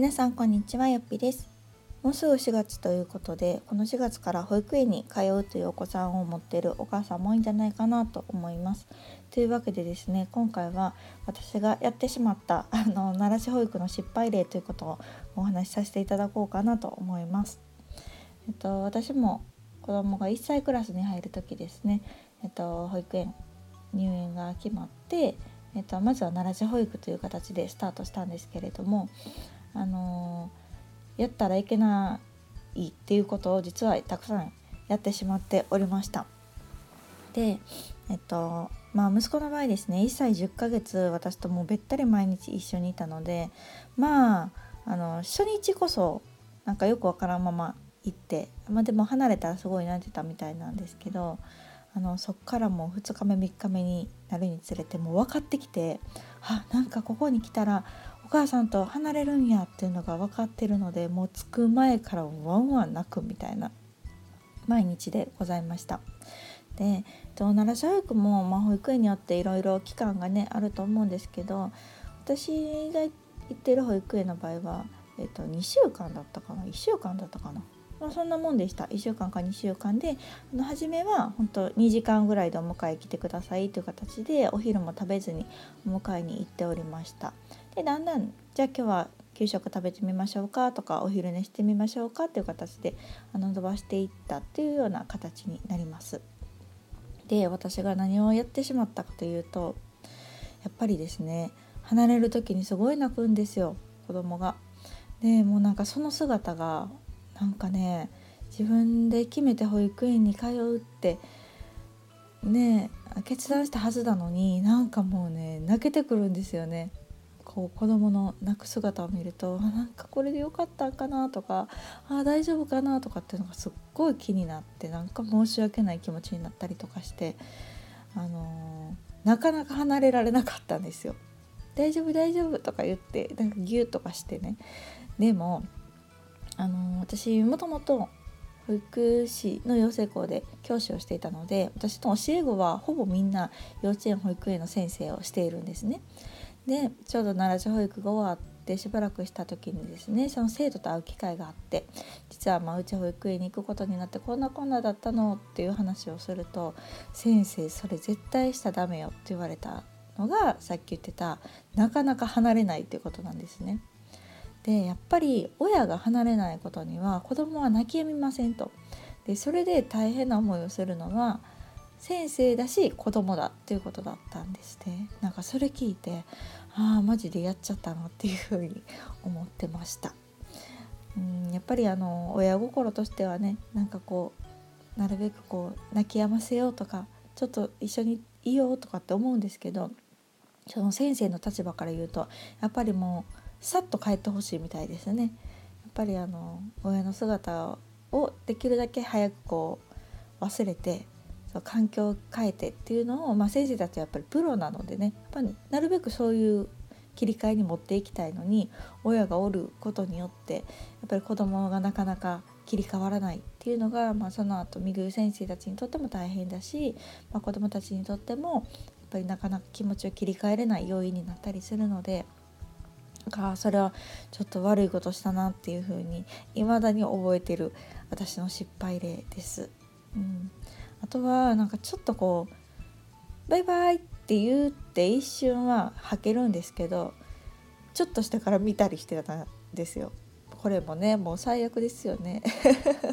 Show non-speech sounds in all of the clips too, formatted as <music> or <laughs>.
皆さんこんにちはよっぴです。もうすぐ4月ということでこの4月から保育園に通うというお子さんを持っているお母さんも多いんじゃないかなと思います。というわけでですね今回は私がやってしまった <laughs> あの奈良市保育の失敗例ということをお話しさせていただこうかなと思います。えっと私も子供が1歳クラスに入る時ですねえっと保育園入園が決まってえっと、まずは奈良市保育という形でスタートしたんですけれどもあのやったらいけないっていうことを実はたくさんやってしまっておりました。でえっとまあ息子の場合ですね1歳10ヶ月私ともうべったり毎日一緒にいたのでまああの初日こそなんかよくわからんまま行って、まあ、でも離れたらすごい泣いてたみたいなんですけどあのそっからもう2日目3日目になるにつれてもう分かってきてあなんかここに来たら母さんと離れるんやっていうのが分かってるのでもう着く前からワンワン泣くみたいな毎日でございました。で奈良市保育も、まあ、保育園によっていろいろ期間がねあると思うんですけど私が行ってる保育園の場合は、えっと、2週間だったかな？1週間だったかな？まあ、そんなもんでした。1週間か2週間であの初めは本当2時間ぐらいでお迎え来てくださいという形でお昼も食べずにお迎えに行っておりました。でだんだん？じゃあ今日は給食食べてみましょうかとかお昼寝してみましょうかっていう形であの伸ばしていったっていうような形になりますで私が何をやってしまったかというとやっぱりですね離れる時にすごい泣くんですよ子供が。でもうなんかその姿がなんかね自分で決めて保育園に通うってね決断したはずなのになんかもうね泣けてくるんですよね。こう子供の泣く姿を見るとあなんかこれでよかったんかなとかあ大丈夫かなとかっていうのがすっごい気になってなんか申し訳ない気持ちになったりとかして、あのー、なかなか離れられなかったんですよ。大丈夫大丈夫とか言ってなんかギュッとかしてねでもあの私もともと保育士の養成校で教師をしていたので私の教え子はほぼみんな幼稚園保育園の先生をしているんですね。でちょうど奈良市保育が終わってしばらくした時にですねその生徒と会う機会があって実はまあうち保育園に行くことになってこんなこんなだったのっていう話をすると「先生それ絶対しちゃダメよ」って言われたのがさっき言ってたなかなか離れないっていうことなんですね。でやっぱり親が離れないことには子供は泣き止みませんとでそれで大変な思いをするのは先生だし子供だっていうことだったんですねなんかそれ聞いてああマジでやっちゃったのっていうふうに思ってましたうんやっぱりあの親心としてはねなんかこうなるべくこう泣き止ませようとかちょっと一緒にいようとかって思うんですけどその先生の立場から言うとやっぱりもうさっと帰ってほしいみたいですね。やっぱりあの親の姿をできるだけ早くこう忘れてそう環境を変えてっていうのを、まあ、先生たちはやっぱりプロなのでねやっぱりなるべくそういう切り替えに持っていきたいのに親がおることによってやっぱり子供がなかなか切り替わらないっていうのが、まあ、その後見る先生たちにとっても大変だし、まあ、子どもたちにとってもやっぱりなかなか気持ちを切り替えれない要因になったりするので。がそれはちょっと悪いことしたなっていう風に未だに覚えてる私の失敗例です。うん、あとはなんかちょっとこう「バイバイ」って言って一瞬は吐けるんですけどちょっとしてから見たりしてたんですよ。これもねもう最悪ですよね。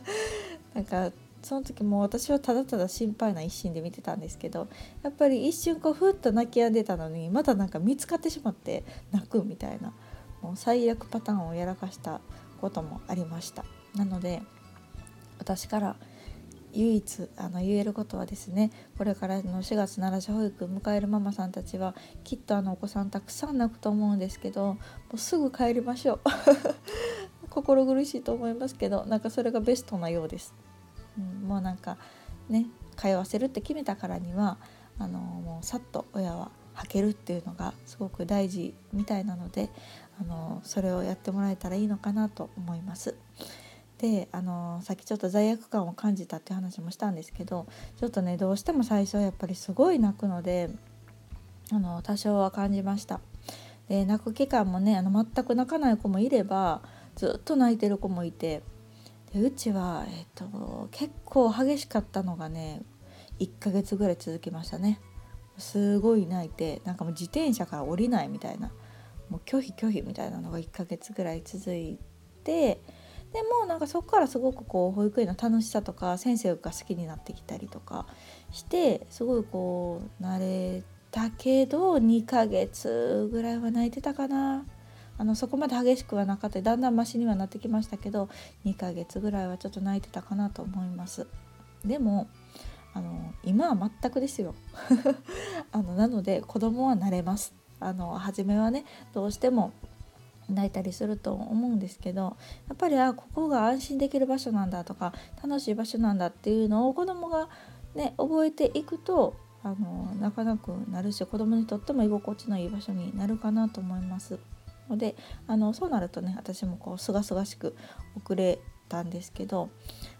<laughs> なんかその時も私はただただ心配な一心で見てたんですけどやっぱり一瞬こうふっと泣き止んでたのにまだなんか見つかってしまって泣くみたいなもう最悪パターンをやらかしたこともありましたなので私から唯一あの言えることはですねこれからの4月奈良市保育迎えるママさんたちはきっとあのお子さんたくさん泣くと思うんですけどもうすぐ帰りましょう <laughs> 心苦しいと思いますけどなんかそれがベストなようです。うん、もうなんかね通わせるって決めたからにはあのもうさっと親は履けるっていうのがすごく大事みたいなのであのそれをやってもらえたらいいのかなと思います。であのさっきちょっと罪悪感を感じたって話もしたんですけどちょっとねどうしても最初はやっぱりすごい泣くのであの多少は感じました。で泣く期間もねあの全く泣かない子もいればずっと泣いてる子もいてでうちは、えっと、結構激しかったのがね1ヶ月ぐらい続きましたねすごい泣いてなんかもう自転車から降りないみたいなもう拒否拒否みたいなのが1ヶ月ぐらい続いてでもなんかそこからすごくこう保育園の楽しさとか先生が好きになってきたりとかしてすごいこう慣れたけど2ヶ月ぐらいは泣いてたかな。あのそこまで激しくはなかった。だんだんマシにはなってきましたけど2ヶ月ぐらいはちょっと泣いてたかなと思います。でもあの今は全くですよ。<laughs> あのなので子供は慣れます。あの初めはねどうしても泣いたりすると思うんですけどやっぱりあここが安心できる場所なんだとか楽しい場所なんだっていうのを子供がね覚えていくとあの泣かなくなるし子供にとっても居心地のいい場所になるかなと思います。のであのそうなるとね私もこうすがすがしく遅れたんですけど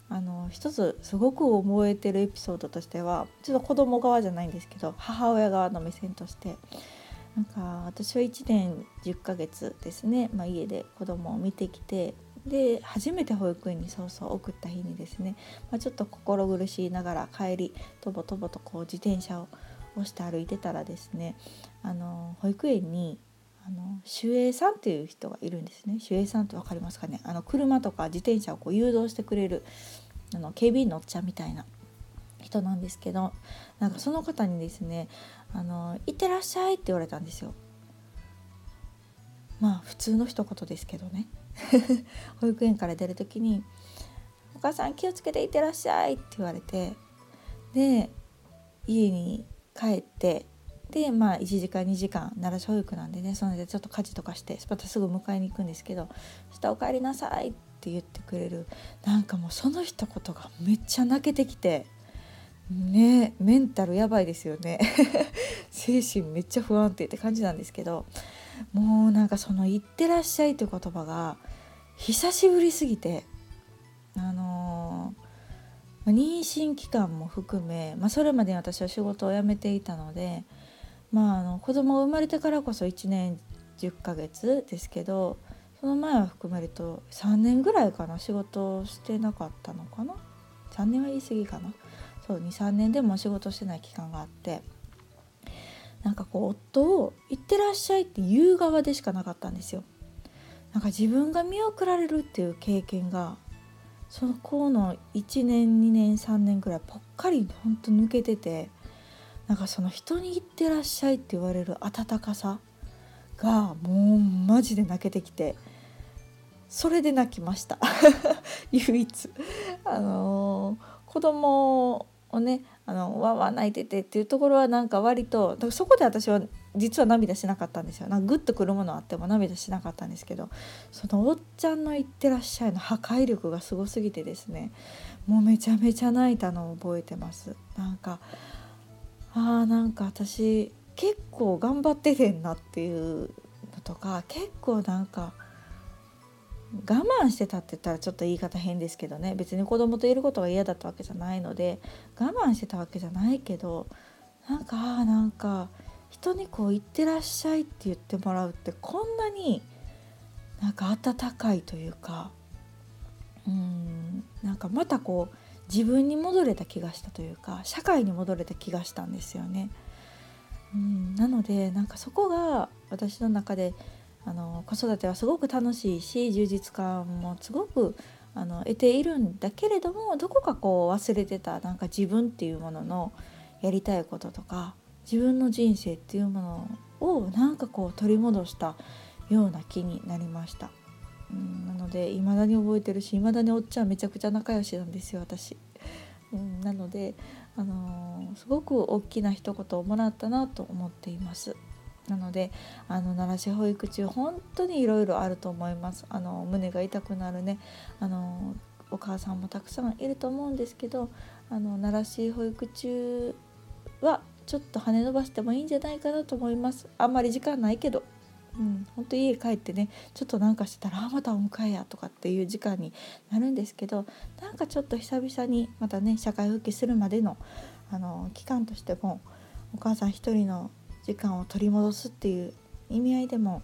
あの一つすごく覚えてるエピソードとしてはちょっと子供側じゃないんですけど母親側の目線としてなんか私は1年10ヶ月ですね、まあ、家で子供を見てきて。で初めて保育園にそうそう送った日にですね、まあ、ちょっと心苦しいながら帰りとぼとぼとこう自転車を押して歩いてたらですね。あの保育園にあの守衛さんっていう人がいるんですね。守衛さんって分かりますかね。あの車とか自転車をこう誘導してくれるあの警備員のおっちゃんみたいな。人なんですけどなんかその方にですね「あのいってらっしゃい」って言われたんですよ。まあ普通の一言ですけどね <laughs> 保育園から出る時に「お母さん気をつけていってらっしゃい」って言われてで家に帰ってでまあ1時間2時間奈良市保育なんでねその間ちょっと家事とかしてまたすぐ迎えに行くんですけど「そしたらお帰りなさい」って言ってくれるなんかもうその一言がめっちゃ泣けてきてねメンタルやばいですよね。<laughs> 精神めっちゃ不安定って感じなんですけどもうなんかその「いってらっしゃい」って言葉が久しぶりすぎてあのー、妊娠期間も含め、まあ、それまで私は仕事を辞めていたので、まあ、あの子供が生まれてからこそ1年10ヶ月ですけどその前は含めると3年ぐらいかな仕事をしてなかったのかな？3年は言い過ぎかな。23年でも仕事してない期間があってなんかこう夫を「行ってらっしゃい」って言う側でしかなかったんですよ。なんか自分が見送られるっていう経験がその子の1年2年3年ぐらいぽっかりほんと抜けててなんかその人に行ってらっしゃいって言われる温かさがもうマジで泣けてきてそれで泣きました <laughs> 唯一あのー、子供をねあのわわ泣いててっていうところはなんか割とかそこで私は実は涙しなかったんですよ。なんかグッとくるものあっても涙しなかったんですけどそのおっちゃんの言ってらっしゃいの破壊力がすごすぎてですねもうめちゃめちゃ泣いたのを覚えてます。なんかあーなんか私結構頑張っててんなっていうのとか結構なんか我慢してたって言ったらちょっと言い方変ですけどね別に子供といることが嫌だったわけじゃないので我慢してたわけじゃないけどなんかあなんか人にこう「行ってらっしゃい」って言ってもらうってこんなになんか温かいというかうんなんかまたこう自分に戻れた気がしたというか社会に戻れた気がしたんですよね。うんなのでなんかそこが私の中であの子育てはすごく楽しいし充実感もすごくあの得ているんだけれどもどこかこう忘れてたなんか自分っていうもののやりたいこととか自分の人生っていうものをなんかこう取り戻したような気になりました。うん、なので未だに覚えてるし未だにおっちゃんめちゃくちゃ仲良しなんですよ私。うん、なので、あのー、すごく大きな一言をもらったなと思っています。なのであの奈良市保育中本当にいろいろあると思います。あの胸が痛くなるね。あのお母さんもたくさんいると思うんですけどあの奈良市保育中はちょっと羽伸ばしてもいいんじゃないかなと思います。あんまり時間ないけど。うん、本当家帰ってねちょっとなんかしてたらまたお迎えやとかっていう時間になるんですけどなんかちょっと久々にまたね社会復帰するまでのあの期間としてもお母さん一人の時間を取り戻すっていう意味合いでも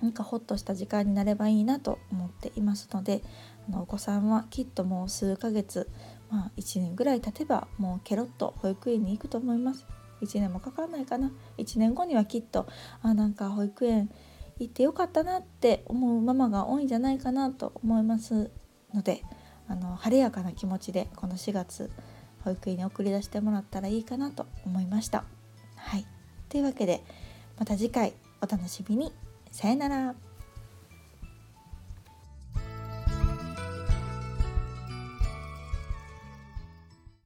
なんかほっとした時間になればいいなと思っていますのであのお子さんはきっともう数ヶ月、まあ、1年ぐらい経てばもうケロッと保育園に行くと思います。1年もかかんないかな1年後にはきっとあなんか保育園行ってよかったなって思うママが多いんじゃないかなと思いますのであの晴れやかな気持ちでこの4月保育園に送り出してもらったらいいかなと思いました。はいというわけでまた次回お楽しみに。さよなら。